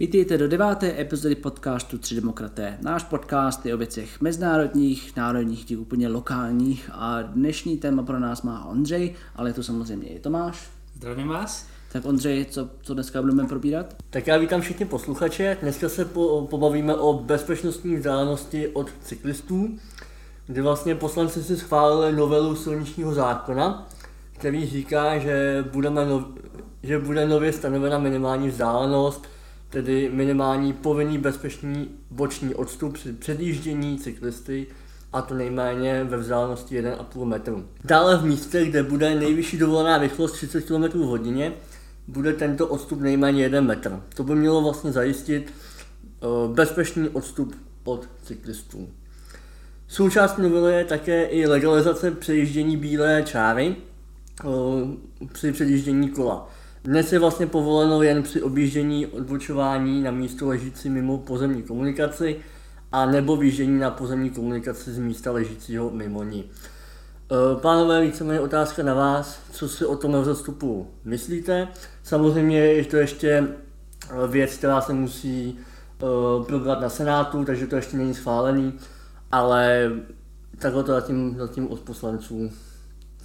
Vítejte do deváté epizody podcastu Tři demokraté. Náš podcast je o věcech mezinárodních, národních i úplně lokálních a dnešní téma pro nás má Ondřej, ale je to samozřejmě i Tomáš. Zdravím vás. Tak Ondřej, co, co dneska budeme probírat? Tak já vítám všichni posluchače. Dneska se po, pobavíme o bezpečnostní vzdálenosti od cyklistů, kdy vlastně poslanci si schválili novelu silničního zákona, který říká, že, budeme nov, že bude nově stanovena minimální vzdálenost tedy minimální povinný bezpečný boční odstup při předjíždění cyklisty a to nejméně ve vzdálenosti 1,5 metru. Dále v místě, kde bude nejvyšší dovolená rychlost 30 km h bude tento odstup nejméně 1 metr. To by mělo vlastně zajistit eh, bezpečný odstup od cyklistů. Součást novely je také i legalizace přejíždění bílé čáry eh, při předjíždění kola. Dnes je vlastně povoleno jen při objíždění odbočování na místo ležící mimo pozemní komunikaci a nebo výjíždění na pozemní komunikaci z místa ležícího mimo ní. E, pánové, víceméně otázka na vás, co si o tom rozestupu myslíte. Samozřejmě je to ještě e, věc, která se musí e, probrat na Senátu, takže to ještě není schválený, ale takhle to zatím, zatím od poslanců,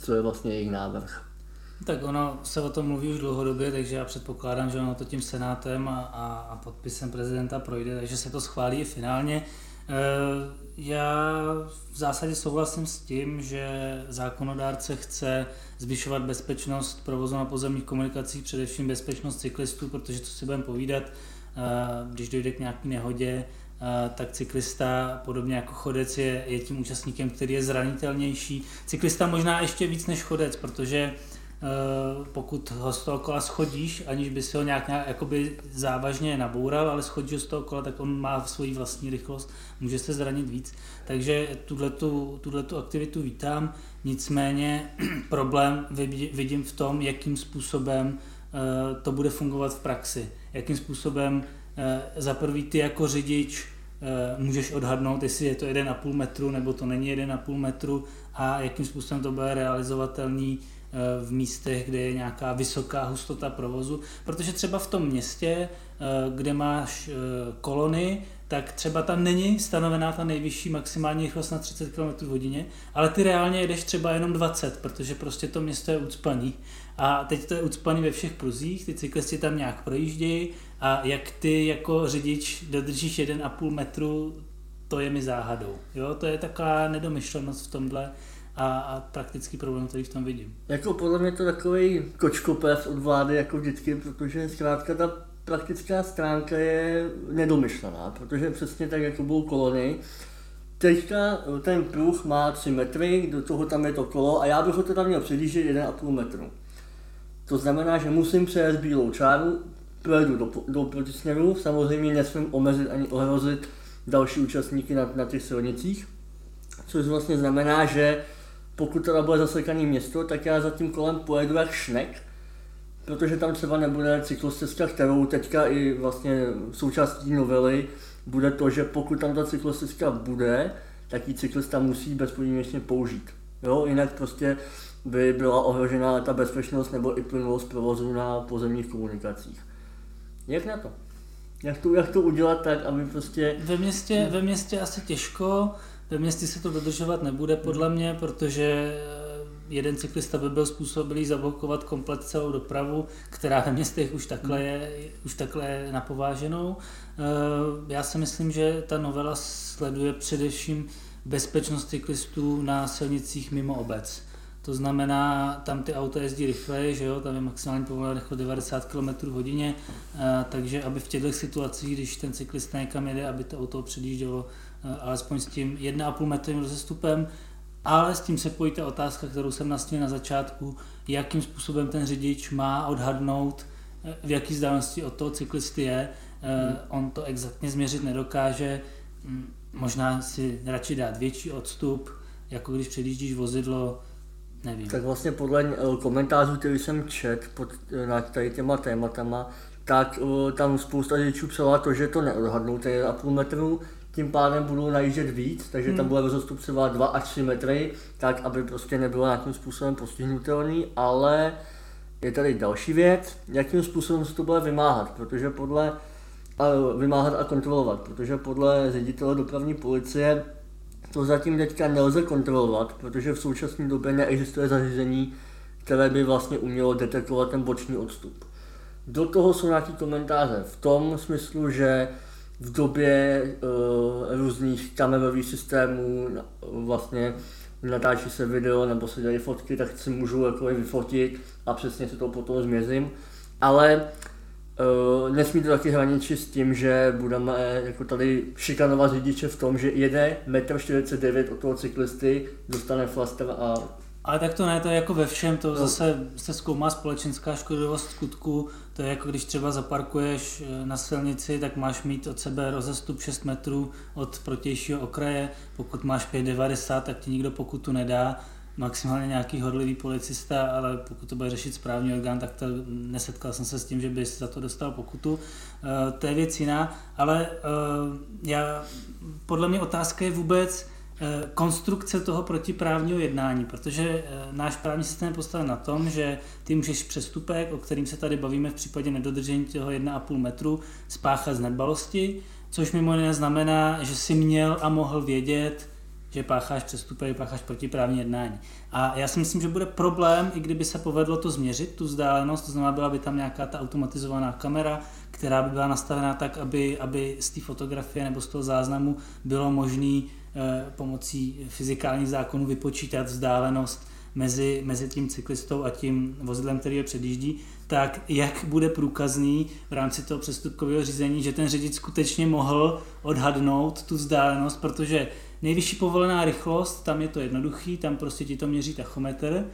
co je vlastně jejich návrh. Tak ono se o tom mluví už dlouhodobě, takže já předpokládám, že ono to tím senátem a, a, a podpisem prezidenta projde, takže se to schválí finálně. E, já v zásadě souhlasím s tím, že zákonodárce chce zvyšovat bezpečnost provozu na pozemních komunikacích, především bezpečnost cyklistů, protože to si budeme povídat, e, když dojde k nějaké nehodě, e, tak cyklista, podobně jako chodec, je, je tím účastníkem, který je zranitelnější. Cyklista možná ještě víc než chodec, protože Eh, pokud ho z toho kola schodíš, aniž by si ho nějak, nějak jakoby závažně naboural, ale schodíš ho z toho kola, tak on má svoji vlastní rychlost, může se zranit víc. Takže tuhle tu aktivitu vítám, nicméně problém vidím v tom, jakým způsobem eh, to bude fungovat v praxi. Jakým způsobem eh, za prvý ty jako řidič můžeš odhadnout, jestli je to 1,5 metru nebo to není 1,5 metru a jakým způsobem to bude realizovatelný v místech, kde je nějaká vysoká hustota provozu, protože třeba v tom městě, eh, kde máš eh, kolony, tak třeba tam není stanovená ta nejvyšší maximální rychlost na 30 km hodině, ale ty reálně jedeš třeba jenom 20, protože prostě to město je ucpaný. A teď to je ucpaný ve všech pruzích, ty cyklisti tam nějak projíždějí a jak ty jako řidič dodržíš 1,5 metru, to je mi záhadou. Jo, to je taková nedomyšlenost v tomhle a, a praktický problém, který v tom vidím. Jako podle mě to takový kočkopes od vlády jako vždycky, protože zkrátka ta praktická stránka je nedomyšlená, protože přesně tak, jako budou kolony, teďka ten pruh má 3 metry, do toho tam je to kolo a já bych ho teda měl předjíždět 1,5 metru. To znamená, že musím přejet bílou čáru, projedu do, do protisměru, samozřejmě nesmím omezit ani ohrozit další účastníky na, na těch silnicích, což vlastně znamená, že pokud teda bude zasekaný město, tak já za tím kolem pojedu jak šnek, protože tam třeba nebude cyklostezka, kterou teďka i vlastně součástí novely bude to, že pokud tam ta cyklostezka bude, tak ji cyklista musí bezpodmínečně použít. Jo, jinak prostě by byla ohrožena ta bezpečnost nebo i plynulost provozu na pozemních komunikacích. Jak na to? Jak to, jak to udělat tak, aby prostě... Ve městě, ve městě asi těžko, ve městě se to dodržovat nebude podle mě, protože eh, jeden cyklista by byl způsobilý zablokovat komplet celou dopravu, která ve městech už takhle je, už takhle je napováženou. Eh, já si myslím, že ta novela sleduje především bezpečnost cyklistů na silnicích mimo obec. To znamená, tam ty auta jezdí rychleji, že jo, tam je maximální povolená rychlost 90 km v hodině, eh, takže aby v těchto situacích, když ten cyklista někam jede, aby to auto předjíždělo alespoň s tím 1,5 metrovým rozestupem, ale s tím se pojí ta otázka, kterou jsem nastínil na začátku, jakým způsobem ten řidič má odhadnout, eh, v jaký vzdálenosti od toho cyklisty je. Eh, hmm. On to exaktně změřit nedokáže, hm, možná si radši dát větší odstup, jako když předjíždíš vozidlo, nevím. Tak vlastně podle komentářů, který jsem čet pod, nad tady těma tématama, tak tam spousta řidičů psala to, že to neodhadnou, to je půl metru, tím pádem budu najíždět víc, takže hmm. tam bude rozestup třeba 2 až 3 metry, tak aby prostě nebylo nějakým způsobem postihnutelný, ale je tady další věc, jakým způsobem se to bude vymáhat, protože podle a vymáhat a kontrolovat, protože podle ředitele dopravní policie to zatím teďka nelze kontrolovat, protože v současné době neexistuje zařízení, které by vlastně umělo detekovat ten boční odstup. Do toho jsou nějaké komentáře v tom smyslu, že v době uh, různých kamerových systémů vlastně natáčí se video nebo se dělají fotky, tak si můžu jako vyfotit a přesně si to potom změřím. Ale uh, nesmí to taky hraničit s tím, že budeme jako tady šikanovat řidiče v tom, že jede 1,49 m od toho cyklisty, dostane flaster a ale tak to ne, to je jako ve všem, to no. zase se zkoumá společenská škodlivost skutku, to je jako když třeba zaparkuješ eh, na silnici, tak máš mít od sebe rozestup 6 metrů od protějšího okraje, pokud máš 5,90, tak ti nikdo pokutu nedá, maximálně nějaký hodlivý policista, ale pokud to bude řešit správní orgán, tak to nesetkal jsem se s tím, že by za to dostal pokutu. E, to je věc jiná, ale e, já, podle mě otázka je vůbec, konstrukce toho protiprávního jednání, protože eh, náš právní systém je postaven na tom, že ty můžeš přestupek, o kterým se tady bavíme v případě nedodržení toho 1,5 metru, spáchat z nedbalosti, což mimo jiné znamená, že si měl a mohl vědět, že pácháš přestupek, pácháš protiprávní jednání. A já si myslím, že bude problém, i kdyby se povedlo to změřit, tu vzdálenost, to znamená, byla by tam nějaká ta automatizovaná kamera, která by byla nastavená tak, aby, aby z té fotografie nebo z toho záznamu bylo možné Eh, pomocí fyzikálních zákonů vypočítat vzdálenost mezi, mezi tím cyklistou a tím vozidlem, který je předjíždí, tak jak bude průkazný v rámci toho přestupkového řízení, že ten řidič skutečně mohl odhadnout tu vzdálenost, protože nejvyšší povolená rychlost, tam je to jednoduchý, tam prostě ti to měří tachometr,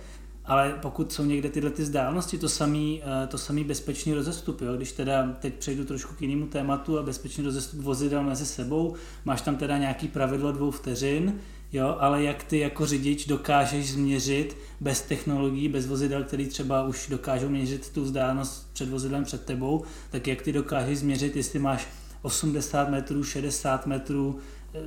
ale pokud jsou někde tyhle ty zdálnosti, to samý, eh, to samý bezpečný rozestup, jo? když teda teď přejdu trošku k jinému tématu a bezpečný rozestup vozidel mezi sebou, máš tam teda nějaký pravidlo dvou vteřin, jo, ale jak ty jako řidič dokážeš změřit bez technologií, bez vozidel, který třeba už dokážou měřit tu vzdálenost před vozidlem před tebou, tak jak ty dokážeš změřit, jestli máš 80 metrů, 60 metrů, eh,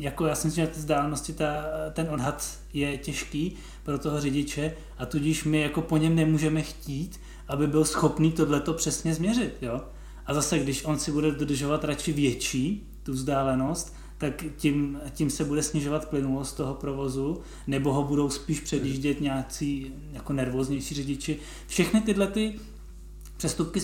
jako já si myslím, že ty vzdálenosti, ta, ten odhad je těžký pro toho řidiče a tudíž my jako po něm nemůžeme chtít, aby byl schopný tohleto přesně změřit. Jo? A zase, když on si bude dodržovat radši větší tu vzdálenost, tak tím, tím se bude snižovat plynulost toho provozu, nebo ho budou spíš předjíždět nějací jako nervóznější řidiči. Všechny tyhle ty přestupky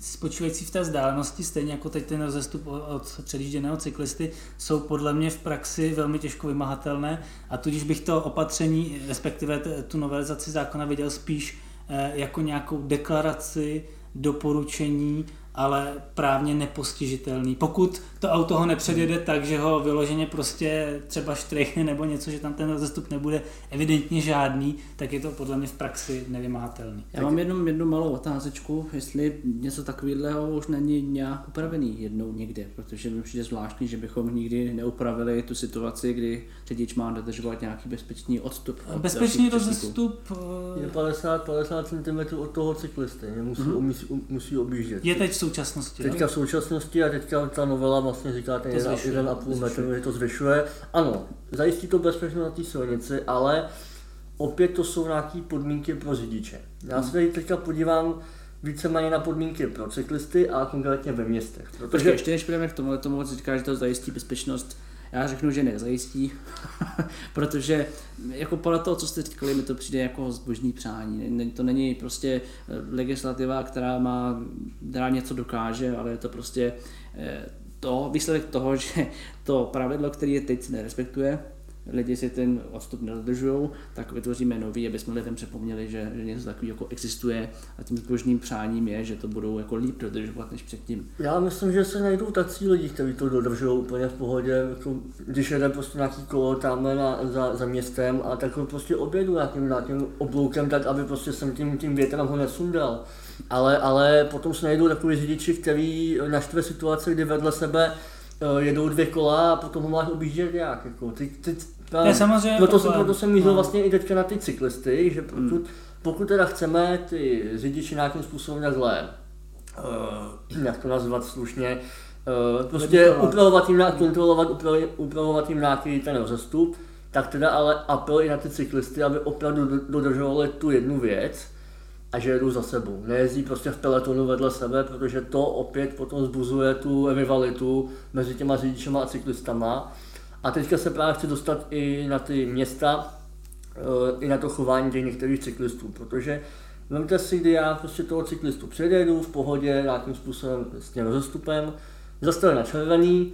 spočívající v té vzdálenosti, stejně jako teď ten rozestup od předjížděného cyklisty, jsou podle mě v praxi velmi těžko vymahatelné. A tudíž bych to opatření, respektive tu novelizaci zákona viděl spíš eh, jako nějakou deklaraci, doporučení ale právně nepostižitelný. Pokud to auto ho nepředjede tak, že ho vyloženě prostě třeba štrechne nebo něco, že tam ten rozestup nebude evidentně žádný, tak je to podle mě v praxi nevymáhatelný. Já mám jednu, jednu malou otázečku, jestli něco takového už není nějak upravený jednou někde, protože mi přijde zvláštní, že bychom nikdy neupravili tu situaci, kdy řidič má dodržovat nějaký bezpečný odstup. Od bezpečný rozestup je 50, 50 cm od toho cyklisty, musí, mm-hmm. musí, musí objíždět. Je teď současnosti. Teďka v současnosti a teďka ta novela vlastně říká ten 1,5 metru, že to zvyšuje. Ano, zajistí to bezpečnost na té silnici, ale opět to jsou nějaké podmínky pro řidiče. Já se tady teďka podívám víceméně na podmínky pro cyklisty a konkrétně ve městech. Protože... Počkej, ještě než půjdeme k tomu, tomu říká, že to zajistí bezpečnost já řeknu, že nezajistí, protože jako podle toho, co jste říkali, mi to přijde jako zbožní přání. To není prostě eh, legislativa, která má, která něco dokáže, ale je to prostě eh, to výsledek toho, že to pravidlo, které je teď nerespektuje, lidi si ten odstup nedodržují, tak vytvoříme nový, aby jsme lidem připomněli, že, že něco takového jako existuje a tím zbožným přáním je, že to budou jako líp dodržovat než předtím. Já myslím, že se najdou tací lidi, kteří to dodržují úplně v pohodě, jako, když jede prostě nějaký kolo tam na, za, za, městem a tak ho prostě objedu nějakým, nějakým obloukem, tak aby prostě jsem tím, tím větrem ho nesundal. Ale, ale potom se najdou takový řidiči, kteří naštve situace, kdy vedle sebe eh, jedou dvě kola a potom ho máš objíždět jak. Jako. Ty, ty, to je samozřejmě proto, jsem, proto jsem mířil no. vlastně i teďka na ty cyklisty, že pokud, hmm. pokud teda chceme ty řidiči nějakým způsobem takhle, uh, jak to nazvat slušně, uh, prostě upravovat jim, kontrolovat, upravovat jim nějaký ten rozestup, tak teda ale apel i na ty cyklisty, aby opravdu dodržovali tu jednu věc, a že jedou za sebou. Nejezdí prostě v peletonu vedle sebe, protože to opět potom zbuzuje tu rivalitu mezi těma řidičema a cyklistama. A teďka se právě chci dostat i na ty města, eh, i na to chování těch některých cyklistů, protože Vemte si, kdy já prostě toho cyklistu předjedu v pohodě, nějakým způsobem s tím rozestupem, zastavím na červený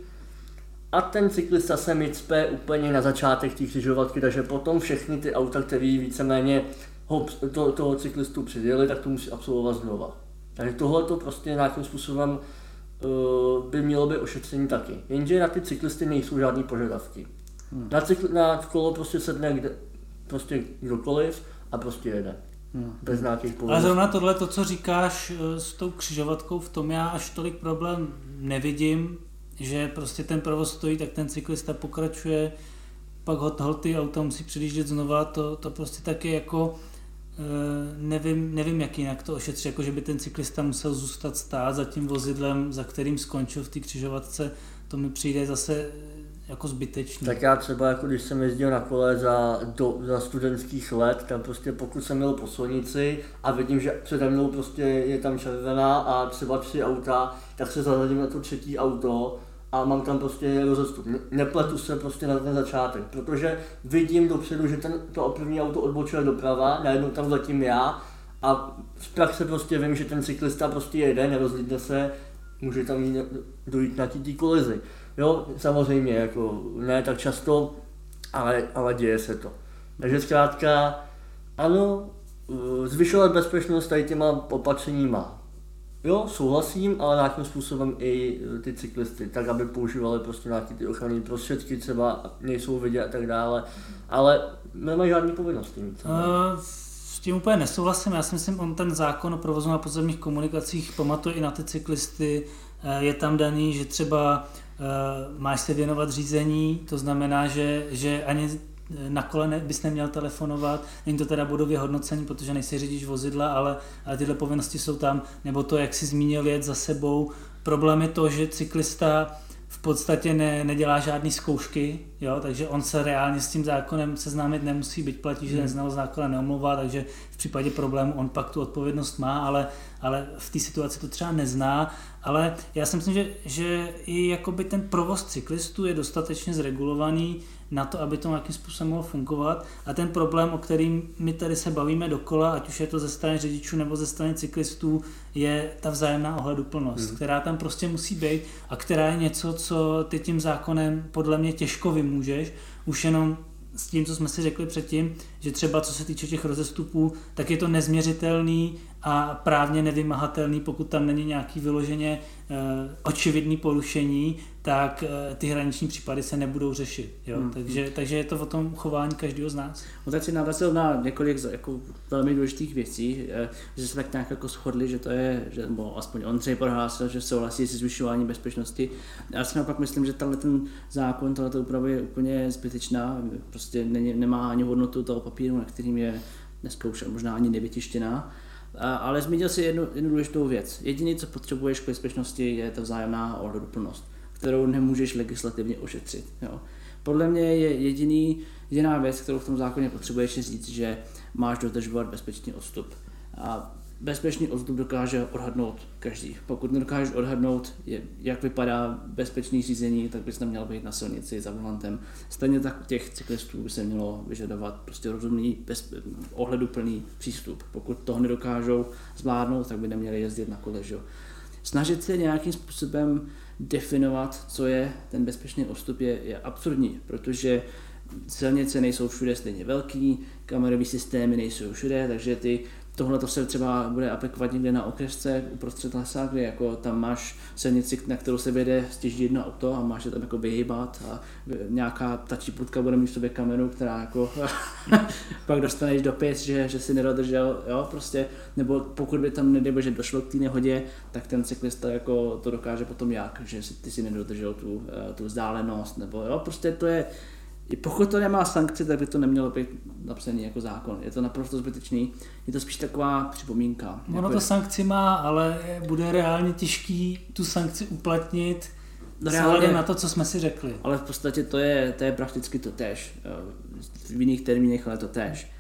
a ten cyklista se mi cpe úplně na začátek té křižovatky, takže potom všechny ty auta, které víceméně ho, to, toho cyklistu předjeli, tak to musí absolvovat znova. Takže tohle to prostě nějakým způsobem by mělo být ošetření taky. Jenže na ty cyklisty nejsou žádné požadavky. Hmm. Na, cykl, na kolo prostě sedne kde, prostě kdokoliv a prostě jede. Hmm. Bez nějakých povinností. Ale zrovna tohle, to, co říkáš eh, s tou křižovatkou, v tom já až tolik problém nevidím, že prostě ten provoz stojí, tak ten cyklista pokračuje, pak ho, ty auta musí předjíždět znova, to, to prostě taky jako eh, nevím, nevím, jak jinak to ošetřit, jako že by ten cyklista musel zůstat stát za tím vozidlem, za kterým skončil v té křižovatce, to mi přijde zase jako zbytečný. Tak já třeba, jako když jsem jezdil na kole za, do, za studentských let, tam prostě pokud jsem měl po silnici a vidím, že přede mnou prostě je tam červená a třeba tři auta, tak se zařadím na to třetí auto a mám tam prostě rozestup. Nepletu se prostě na ten začátek, protože vidím dopředu, že ten, to první auto odbočuje doprava, najednou tam zatím já a z praxe prostě vím, že ten cyklista prostě jede, nerozlídne se, může tam dojít na tý kolizi. Jo, samozřejmě, jako ne tak často, ale, ale děje se to. Takže zkrátka, ano, zvyšovat bezpečnost tady těma opatřeníma. Jo, souhlasím, ale nějakým způsobem i ty cyklisty, tak aby používali prostě nějaké ty ochranné prostředky, třeba nejsou vidět a tak dále, ale nemají žádné povinnosti. Nic, uh, s tím úplně nesouhlasím, já si myslím, on ten zákon o provozu na pozemních komunikacích pamatuje i na ty cyklisty, eh, je tam daný, že třeba máš se věnovat řízení, to znamená, že, že ani na kole bys neměl telefonovat, není to teda bodově hodnocení, protože nejsi řidič vozidla, ale, ale tyhle povinnosti jsou tam, nebo to, jak jsi zmínil, jet za sebou. Problém je to, že cyklista v podstatě ne, nedělá žádné zkoušky, jo, takže on se reálně s tím zákonem seznámit nemusí, byť platí, že neznal zákona neomlouvá, takže v případě problému on pak tu odpovědnost má, ale, ale v té situaci to třeba nezná ale já si myslím, že, že i jakoby ten provoz cyklistů je dostatečně zregulovaný na to, aby to nějakým způsobem mohlo fungovat. A ten problém, o kterým my tady se bavíme dokola, ať už je to ze strany řidičů nebo ze strany cyklistů, je ta vzájemná ohleduplnost, hmm. která tam prostě musí být a která je něco, co ty tím zákonem podle mě těžko vymůžeš, už jenom s tím, co jsme si řekli předtím, že třeba co se týče těch rozestupů, tak je to nezměřitelný a právně nevymahatelný, pokud tam není nějaký vyloženě očividný porušení, tak uh, ty hraniční případy se nebudou řešit. Jo? Hmm. Takže, takže je to o tom chování každého z nás. No teď si narazil na několik jako velmi důležitých věcí, eh, že se tak nějak jako shodli, že to je, že, nebo aspoň Ondřej prohlásil, že souhlasí se zvyšováním bezpečnosti. Já si naopak myslím, že tenhle ten zákon, tohle úprava je úplně zbytečná, prostě není, nemá ani hodnotu toho papíru, na kterým je dneska už možná ani nevytištěná ale zmínil si jednu, jednu důležitou věc. Jediné, co potřebuješ k bezpečnosti, je ta vzájemná ohleduplnost, kterou nemůžeš legislativně ošetřit. Jo. Podle mě je jediný, jediná věc, kterou v tom zákoně potřebuješ říct, že máš dodržovat bezpečný odstup. A bezpečný odstup dokáže odhadnout každý. Pokud nedokážeš odhadnout, jak vypadá bezpečný řízení, tak bys neměl být na silnici za volantem. Stejně tak těch cyklistů by se mělo vyžadovat prostě rozumný, bez, ohleduplný přístup. Pokud toho nedokážou zvládnout, tak by neměli jezdit na kole. Že? Snažit se nějakým způsobem definovat, co je ten bezpečný odstup, je, je absurdní, protože silnice nejsou všude stejně velký, kamerové systémy nejsou všude, takže ty Tohle to se třeba bude aplikovat někde na okresce uprostřed lesa, kde jako tam máš silnici, na kterou se vede stěží jedno auto a máš se tam jako vyhýbat a nějaká ta čiputka bude mít v sobě kameru, která jako pak dostaneš dopis, že, že si nedodržel, jo, prostě, nebo pokud by tam nedebo, že došlo k té nehodě, tak ten cyklista jako to dokáže potom jak, že si, ty si nedodržel tu, eh, tu vzdálenost, nebo jo, prostě to je, i pokud to nemá sankce, tak by to nemělo být napsané jako zákon. Je to naprosto zbytečný. Je to spíš taková připomínka. Ono jako to je... sankci má, ale bude reálně těžký tu sankci uplatnit no, reálně na to, co jsme si řekli. Ale v podstatě to je, to je prakticky to tež. V jiných termínech, ale to tež.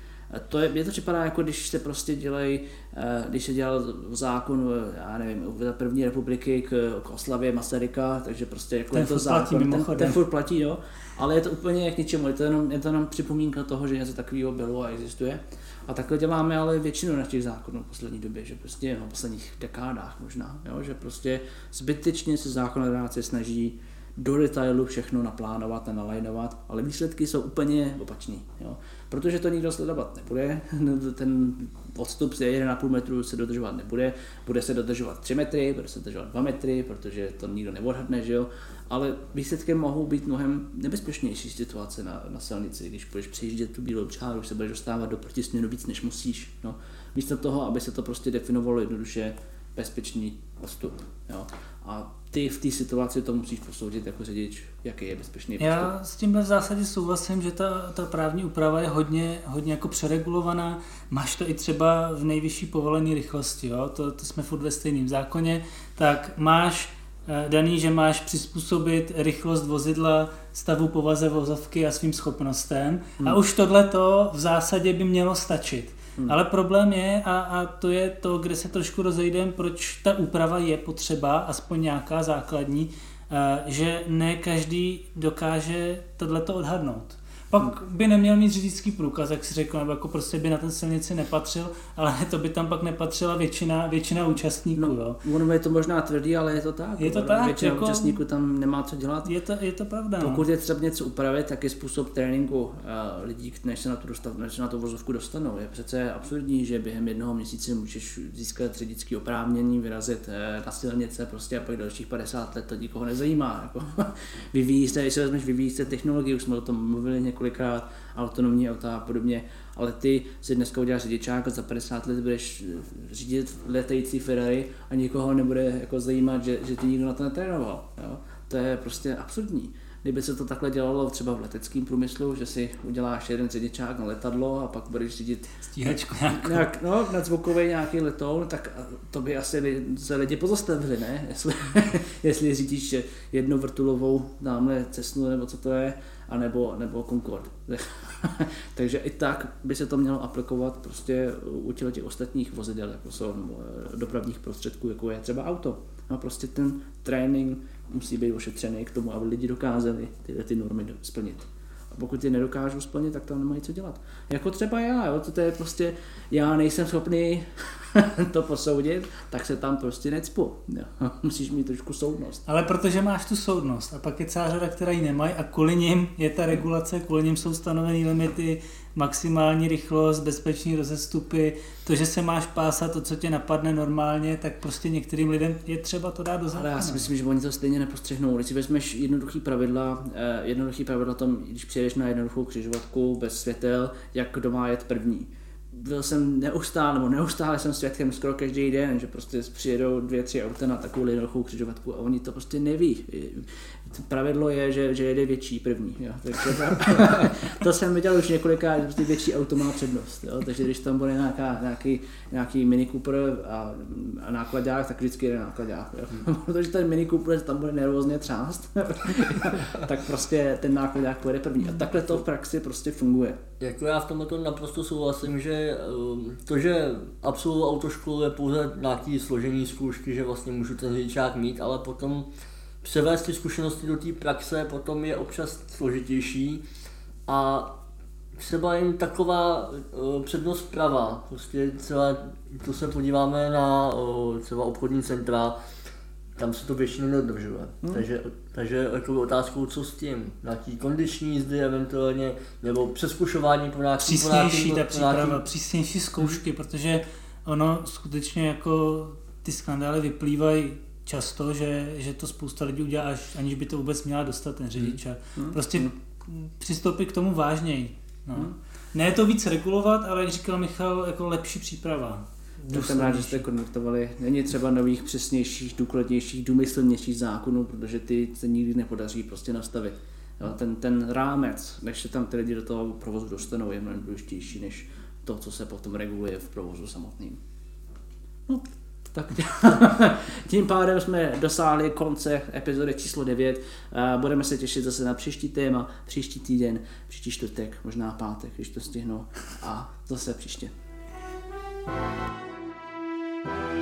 To je, mě to připadá jako když se prostě dělají, eh, když se dělal zákon, eh, já nevím, za první republiky k, k oslavě Masaryka, takže prostě jako ten je to zákon, platí, ten, ten furt platí, jo, ale je to úplně k ničemu, je to jenom, je to jenom připomínka toho, že něco takového bylo a existuje. A takhle děláme ale většinu našich zákonů v poslední době, že prostě no, v posledních dekádách možná, jo, že prostě zbytečně se zákonodárci snaží do detailu všechno naplánovat a nalajnovat, ale výsledky jsou úplně opačný. Jo. Protože to nikdo sledovat nebude, ten odstup z 1,5 metru se dodržovat nebude, bude se dodržovat 3 metry, bude se dodržovat 2 metry, protože to nikdo neodhadne, že jo? ale výsledkem mohou být mnohem nebezpečnější situace na, na silnici, když budeš přejíždět tu bílou čáru, se budeš dostávat do protisměru víc, než musíš. No. Místo toho, aby se to prostě definovalo jednoduše bezpečný postup. Jo. A ty v té situaci to musíš posoudit jako řidič, jaký je bezpečný postup. Já s tím v zásadě souhlasím, že ta, ta právní úprava je hodně, hodně jako přeregulovaná. Máš to i třeba v nejvyšší povolené rychlosti, jo? To, to jsme furt ve stejném zákoně. Tak máš eh, daný, že máš přizpůsobit rychlost vozidla stavu povaze vozovky a svým schopnostem. Hmm. A už tohle to v zásadě by mělo stačit. Hmm. Ale problém je, a, a to je to, kde se trošku rozejdem, proč ta úprava je potřeba, aspoň nějaká základní, a, že ne každý dokáže tohleto odhadnout. Pak by neměl mít řidičský průkaz, jak si řekl, nebo jako prostě by na ten silnici nepatřil, ale to by tam pak nepatřila většina, většina účastníků. No, jo. Ono je to možná tvrdý, ale je to tak. Je to tak. Většina jako, účastníků tam nemá co dělat. Je to, je to pravda. No. Pokud je třeba něco upravit, tak je způsob tréninku uh, lidí, než se na tu, dostav, než se na tu vozovku dostanou. Je přece absurdní, že během jednoho měsíce můžeš získat řidičské oprávnění, vyrazit uh, na silnice prostě a pak dalších 50 let to nikoho nezajímá. Jako, vyvíjí se, když se vezmeš, vyvíjí se technologie, už jsme o tom mluvili několik několikrát, autonomní auta a podobně, ale ty si dneska uděláš řidičák a za 50 let budeš řídit letající Ferrari a nikoho nebude jako zajímat, že, že ty nikdo na to netrénoval. Jo? To je prostě absurdní. Kdyby se to takhle dělalo třeba v leteckém průmyslu, že si uděláš jeden řidičák na letadlo a pak budeš řídit stíhačku nějak, no, nadzvukový nějaký letoun, tak to by asi se lidi pozastavili, ne? Jestli, jestli řídíš jednu vrtulovou dámhle cestnu nebo co to je, anebo, nebo Concord. Takže i tak by se to mělo aplikovat prostě u těch ostatních vozidel, jako jsou eh, dopravních prostředků, jako je třeba auto. No prostě ten trénink musí být ošetřený k tomu, aby lidi dokázali tyhle ty normy splnit. A pokud je nedokážu splnit, tak tam nemají co dělat. Jako třeba já, jo, to je prostě, já nejsem schopný to posoudit, tak se tam prostě necpu. Jo. Musíš mít trošku soudnost. Ale protože máš tu soudnost a pak je celá řada, která ji nemají a kvůli nim je ta regulace, kvůli nim jsou stanoveny limity, maximální rychlost, bezpečný rozestupy, to, že se máš pásat, to, co tě napadne normálně, tak prostě některým lidem je třeba to dát do zákona. Ale já si myslím, že oni to stejně nepostřehnou. Když si vezmeš jednoduchý pravidla, eh, jednoduchý pravidla tom, když přijedeš na jednoduchou křižovatku bez světel, jak kdo má jet první byl jsem neustále, nebo neustále jsem svědkem skoro každý den, že prostě přijedou dvě, tři auta na takovou jednoduchou křižovatku a oni to prostě neví. Pravidlo je, že, že jede větší první. Jo. Takže to, to jsem viděl už několikrát, že větší auto má přednost. Jo. Takže když tam bude nějaká, nějaký, nějaký Mini Cooper a, a nákladák, tak vždycky jede nákladák. Jo. Protože ten Mini Cooper tam bude nervózně třást, tak prostě ten nákladák pojede první. A takhle to v praxi prostě funguje. Jako já v tomto naprosto souhlasím, že um, to, že absolvuju autoškolu je pouze nějaký složení zkoušky, že vlastně můžu ten řidičák mít, ale potom převést ty zkušenosti do té praxe potom je občas složitější a třeba jen taková uh, přednost prava, prostě třeba, to se podíváme na uh, třeba obchodní centra, tam se to většinou nedodržuje. Hmm. Takže, takže jako otázkou, co s tím? Nějaký kondiční jízdy eventuálně, nebo přeskušování po nějaký, Přísnější po nějaký, ta příprava, nějaký... přísnější zkoušky, hmm. protože ono skutečně jako ty skandály vyplývají často, že, že to spousta lidí udělá, až, aniž by to vůbec měla dostat ten řidič. Hmm. Prostě hmm. přistoupit k tomu vážněji. No. Hmm. Ne to víc regulovat, ale jak říkal Michal, jako lepší příprava. To jsem rád, že jste konvertovali. Není třeba nových, přesnějších, důkladnějších, důmyslnějších zákonů, protože ty se nikdy nepodaří prostě nastavit. Jo, ten, ten rámec, než se tam ty lidi do toho provozu dostanou, je mnohem důležitější než to, co se potom reguluje v provozu samotným. No, Tak tím pádem jsme dosáhli konce epizody číslo 9. Eh, budeme se těšit zase na příští téma, příští týden, příští čtvrtek, možná pátek, když to stihnu. A zase příště. thank you